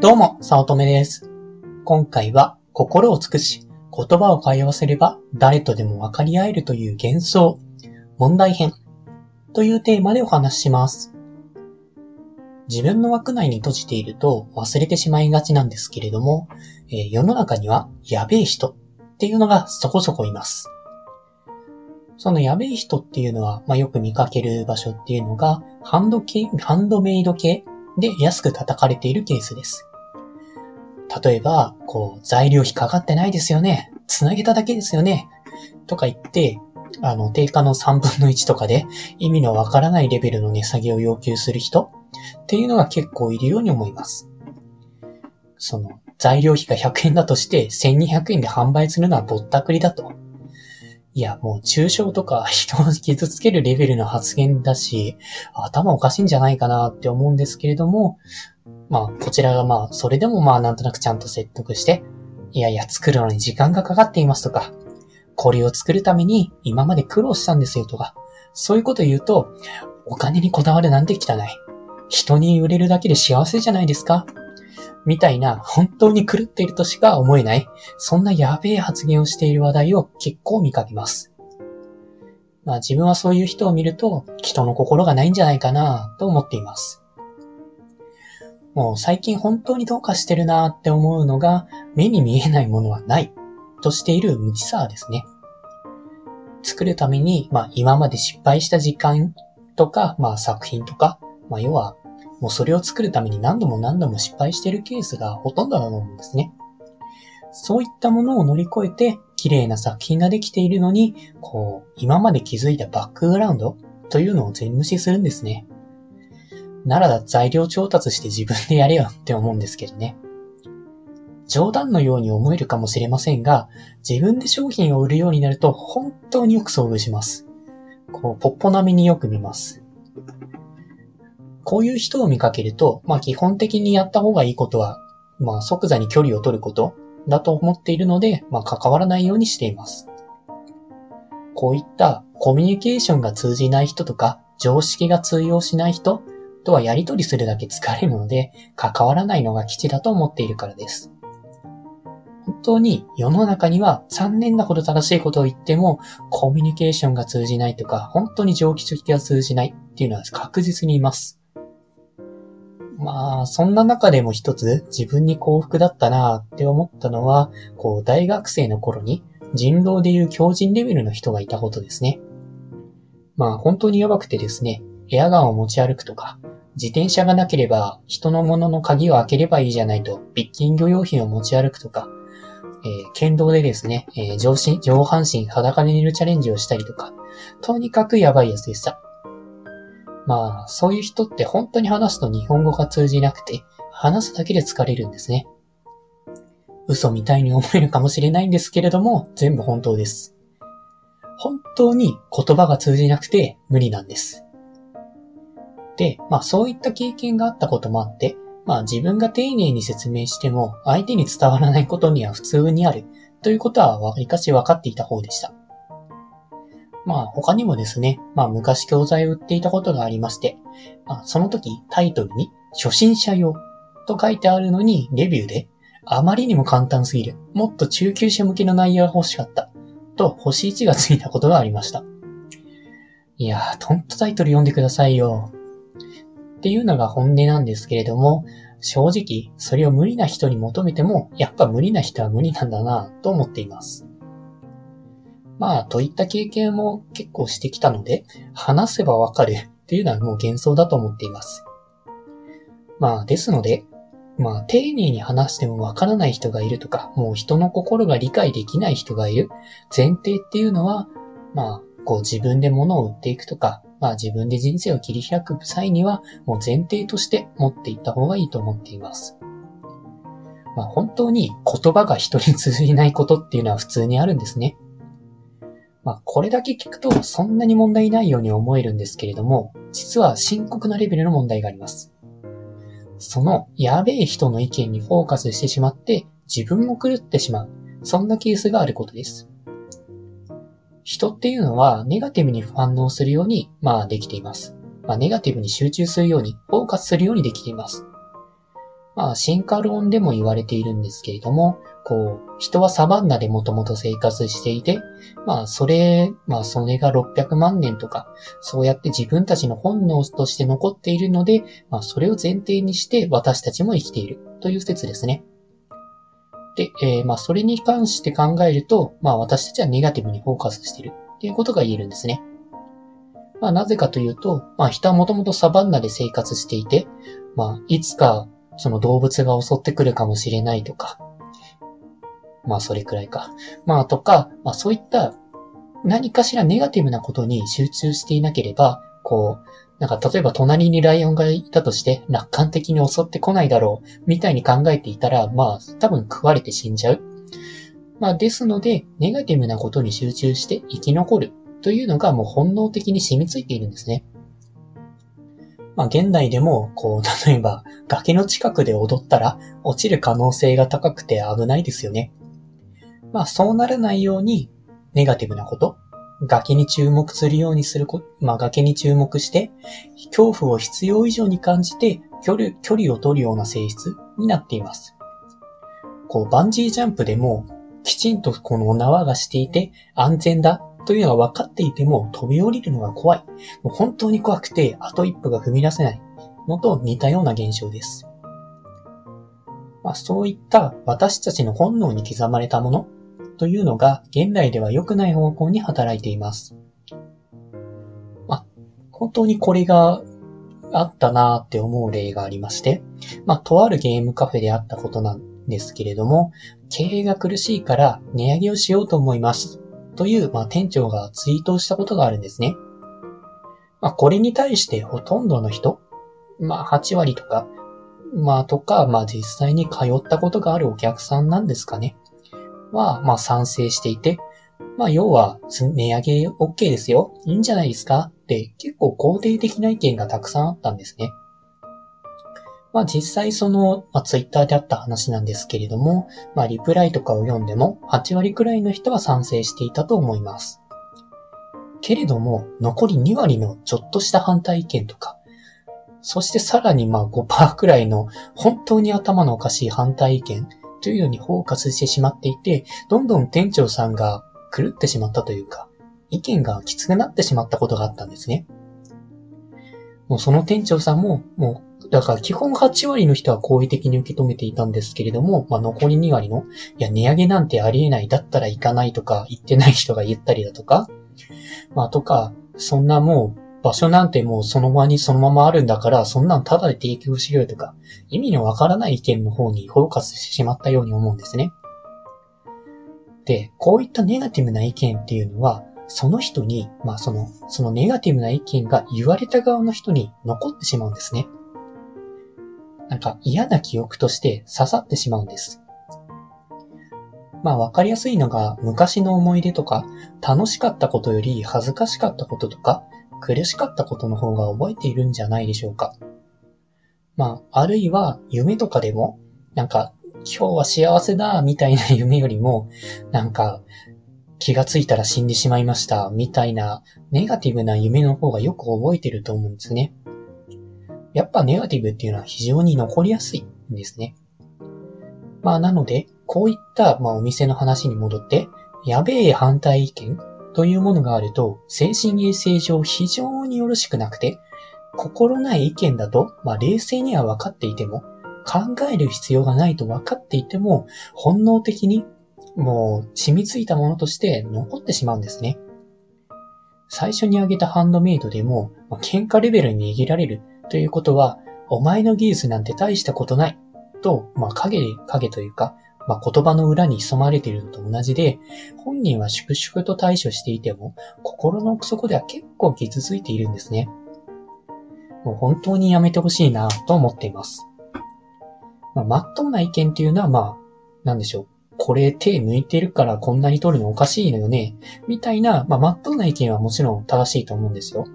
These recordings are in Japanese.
どうも、さおとめです。今回は、心を尽くし、言葉を通わせれば誰とでも分かり合えるという幻想、問題編というテーマでお話しします。自分の枠内に閉じていると忘れてしまいがちなんですけれども、えー世の中にはやべえ人っていうのがそこそこいます。そのやべえ人っていうのは、まあ、よく見かける場所っていうのが、ハンド系、ハンドメイド系で安く叩かれているケースです。例えば、こう、材料費かかってないですよね。つなげただけですよね。とか言って、あの、定価の3分の1とかで意味のわからないレベルの値下げを要求する人っていうのが結構いるように思います。その、材料費が100円だとして1200円で販売するのはぼったくりだと。いや、もう抽象とか人を傷つけるレベルの発言だし、頭おかしいんじゃないかなって思うんですけれども、まあ、こちらがまあ、それでもまあ、なんとなくちゃんと説得して、いやいや、作るのに時間がかかっていますとか、これを作るために今まで苦労したんですよとか、そういうこと言うと、お金にこだわるなんて汚い。人に売れるだけで幸せじゃないですかみたいな、本当に狂っているとしか思えない、そんなやべえ発言をしている話題を結構見かけます。まあ自分はそういう人を見ると、人の心がないんじゃないかなと思っています。もう最近本当にどうかしてるなって思うのが、目に見えないものはないとしている無知さですね。作るために、まあ今まで失敗した時間とか、まあ作品とか、まあ要は、もうそれを作るために何度も何度も失敗してるケースがほとんどだと思うんですね。そういったものを乗り越えて、綺麗な作品ができているのに、こう、今まで築いたバックグラウンドというのを全無視するんですね。なら材料調達して自分でやれよって思うんですけどね。冗談のように思えるかもしれませんが、自分で商品を売るようになると本当によく遭遇します。こう、ポッポ並みによく見ます。こういう人を見かけると、まあ基本的にやった方がいいことは、まあ即座に距離を取ることだと思っているので、まあ関わらないようにしています。こういったコミュニケーションが通じない人とか、常識が通用しない人とはやり取りするだけ疲れるので、関わらないのが基地だと思っているからです。本当に世の中には残念なほど正しいことを言っても、コミュニケーションが通じないとか、本当に常識が通じないっていうのは確実にいます。まあ、そんな中でも一つ自分に幸福だったなって思ったのは、こう、大学生の頃に人狼でいう強人レベルの人がいたことですね。まあ、本当にやばくてですね、エアガンを持ち歩くとか、自転車がなければ人のものの鍵を開ければいいじゃないと、ビッキング用品を持ち歩くとか、えー剣道でですね、えー上身上半身裸で寝るチャレンジをしたりとか、とにかくやばいやつでした。まあ、そういう人って本当に話すと日本語が通じなくて、話すだけで疲れるんですね。嘘みたいに思えるかもしれないんですけれども、全部本当です。本当に言葉が通じなくて無理なんです。で、まあそういった経験があったこともあって、まあ自分が丁寧に説明しても相手に伝わらないことには普通にあるということはわりかし分かっていた方でした。まあ他にもですね、まあ昔教材を売っていたことがありまして、まあその時タイトルに初心者用と書いてあるのにレビューであまりにも簡単すぎる。もっと中級者向けの内容が欲しかった。と星1がついたことがありました。いやー、ほんとタイトル読んでくださいよ。っていうのが本音なんですけれども、正直、それを無理な人に求めても、やっぱ無理な人は無理なんだなと思っています。まあ、といった経験も結構してきたので、話せばわかる っていうのはもう幻想だと思っています。まあ、ですので、まあ、丁寧に話してもわからない人がいるとか、もう人の心が理解できない人がいる前提っていうのは、まあ、こう自分で物を売っていくとか、まあ自分で人生を切り開く際には、もう前提として持っていった方がいいと思っています。まあ本当に言葉が人に通じないことっていうのは普通にあるんですね。まあこれだけ聞くとそんなに問題ないように思えるんですけれども、実は深刻なレベルの問題があります。そのやべえ人の意見にフォーカスしてしまって自分も狂ってしまう。そんなケースがあることです。人っていうのはネガティブに反応するように、まあできています。まあネガティブに集中するように、フォーカスするようにできています。まあ、進化論でも言われているんですけれども、こう、人はサバンナでもともと生活していて、まあ、それ、まあ、それが600万年とか、そうやって自分たちの本能として残っているので、まあ、それを前提にして私たちも生きているという説ですね。で、えー、まあ、それに関して考えると、まあ、私たちはネガティブにフォーカスしているっていうことが言えるんですね。まあ、なぜかというと、まあ、人はもともとサバンナで生活していて、まあ、いつか、その動物が襲ってくるかもしれないとか、まあそれくらいか。まあとか、まあそういった何かしらネガティブなことに集中していなければ、こう、なんか例えば隣にライオンがいたとして楽観的に襲ってこないだろう、みたいに考えていたら、まあ多分食われて死んじゃう。まあですので、ネガティブなことに集中して生き残るというのがもう本能的に染みついているんですね。まあ現代でも、こう、例えば崖の近くで踊ったら落ちる可能性が高くて危ないですよね。まあそうならないように、ネガティブなこと、崖に注目するようにすること、まあ崖に注目して、恐怖を必要以上に感じて、距離、距離を取るような性質になっています。こう、バンジージャンプでも、きちんとこの縄がしていて安全だというのが分かっていても飛び降りるのが怖い。もう本当に怖くてあと一歩が踏み出せないのと似たような現象です。まあ、そういった私たちの本能に刻まれたものというのが現代では良くない方向に働いています。まあ、本当にこれがあったなーって思う例がありまして、まあ、とあるゲームカフェであったことなんですけれども、経営が苦しいから値上げをしようと思います。という、まあ、店長がツイートをしたことがあるんですね。まあ、これに対してほとんどの人、まあ、8割とか、まあ、とか、まあ、実際に通ったことがあるお客さんなんですかね。は、まあ賛成していて、まあ要は、値上げ OK ですよ。いいんじゃないですか？って結構肯定的な意見がたくさんあったんですね。まあ実際その、まあ、ツイッターであった話なんですけれども、まあリプライとかを読んでも8割くらいの人は賛成していたと思います。けれども、残り2割のちょっとした反対意見とか、そしてさらにまあ5%くらいの本当に頭のおかしい反対意見というのにフォーカスしてしまっていて、どんどん店長さんが狂ってしまったというか、意見がきつくなってしまったことがあったんですね。もうその店長さんも、もう、だから基本8割の人は好意的に受け止めていたんですけれども、まあ残り2割の、いや値上げなんてありえない、だったら行かないとか言ってない人が言ったりだとか、まあとか、そんなもう場所なんてもうその場にそのままあるんだから、そんなんタダで提供しろよとか、意味のわからない意見の方にフォーカスしてしまったように思うんですね。で、こういったネガティブな意見っていうのは、その人に、まあその、そのネガティブな意見が言われた側の人に残ってしまうんですね。なんか嫌な記憶として刺さってしまうんです。まあわかりやすいのが昔の思い出とか楽しかったことより恥ずかしかったこととか苦しかったことの方が覚えているんじゃないでしょうか。まあ、あるいは夢とかでも、なんか、今日は幸せだ、みたいな 夢よりも、なんか、気がついたら死んでしまいました、みたいな、ネガティブな夢の方がよく覚えてると思うんですね。やっぱネガティブっていうのは非常に残りやすいんですね。まあなので、こういった、まあお店の話に戻って、やべえ反対意見というものがあると、精神衛生上非常によろしくなくて、心ない意見だと、まあ冷静には分かっていても、考える必要がないと分かっていても、本能的にもう染みついたものとして残ってしまうんですね。最初に挙げたハンドメイドでも、まあ、喧嘩レベルに握られるということは、お前の技術なんて大したことないと、まあ影、影というか、まあ、言葉の裏に潜まれているのと同じで、本人は粛々と対処していても、心の奥底では結構傷ついているんですね。もう本当にやめてほしいなと思っています。まあ、真っ当な意見っていうのは、まあ、なんでしょう。これ手抜いてるからこんなに取るのおかしいのよね。みたいな、まあ、真っ当な意見はもちろん正しいと思うんですよ。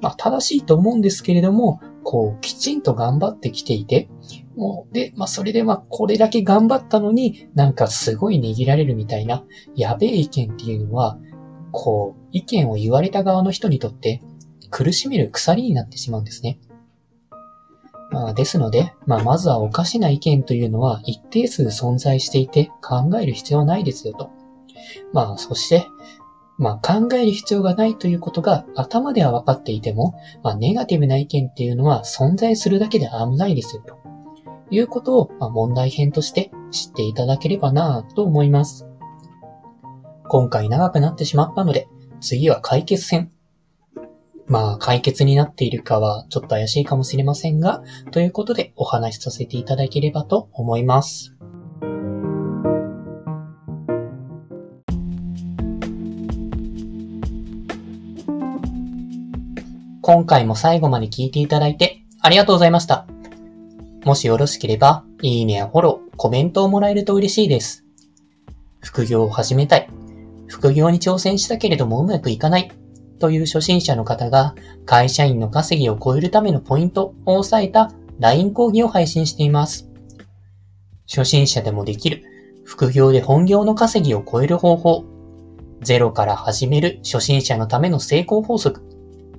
まあ、正しいと思うんですけれども、こう、きちんと頑張ってきていて、もう、で、まあ、それでま、これだけ頑張ったのに、なんかすごい握られるみたいな、やべえ意見っていうのは、こう、意見を言われた側の人にとって、苦しめる鎖になってしまうんですね。まあ、ですので、まあ、まずはおかしな意見というのは一定数存在していて考える必要はないですよと。まあ、そして、まあ、考える必要がないということが頭では分かっていても、まあ、ネガティブな意見っていうのは存在するだけで危ないですよと。いうことを、まあ、問題編として知っていただければなぁと思います。今回長くなってしまったので、次は解決編。まあ、解決になっているかはちょっと怪しいかもしれませんが、ということでお話しさせていただければと思います。今回も最後まで聞いていただいてありがとうございました。もしよろしければ、いいねやフォロー、コメントをもらえると嬉しいです。副業を始めたい。副業に挑戦したけれどもうまくいかない。という初心者の方が会社員の稼ぎを超えるためのポイントを押さえた LINE 講義を配信しています。初心者でもできる副業で本業の稼ぎを超える方法。ゼロから始める初心者のための成功法則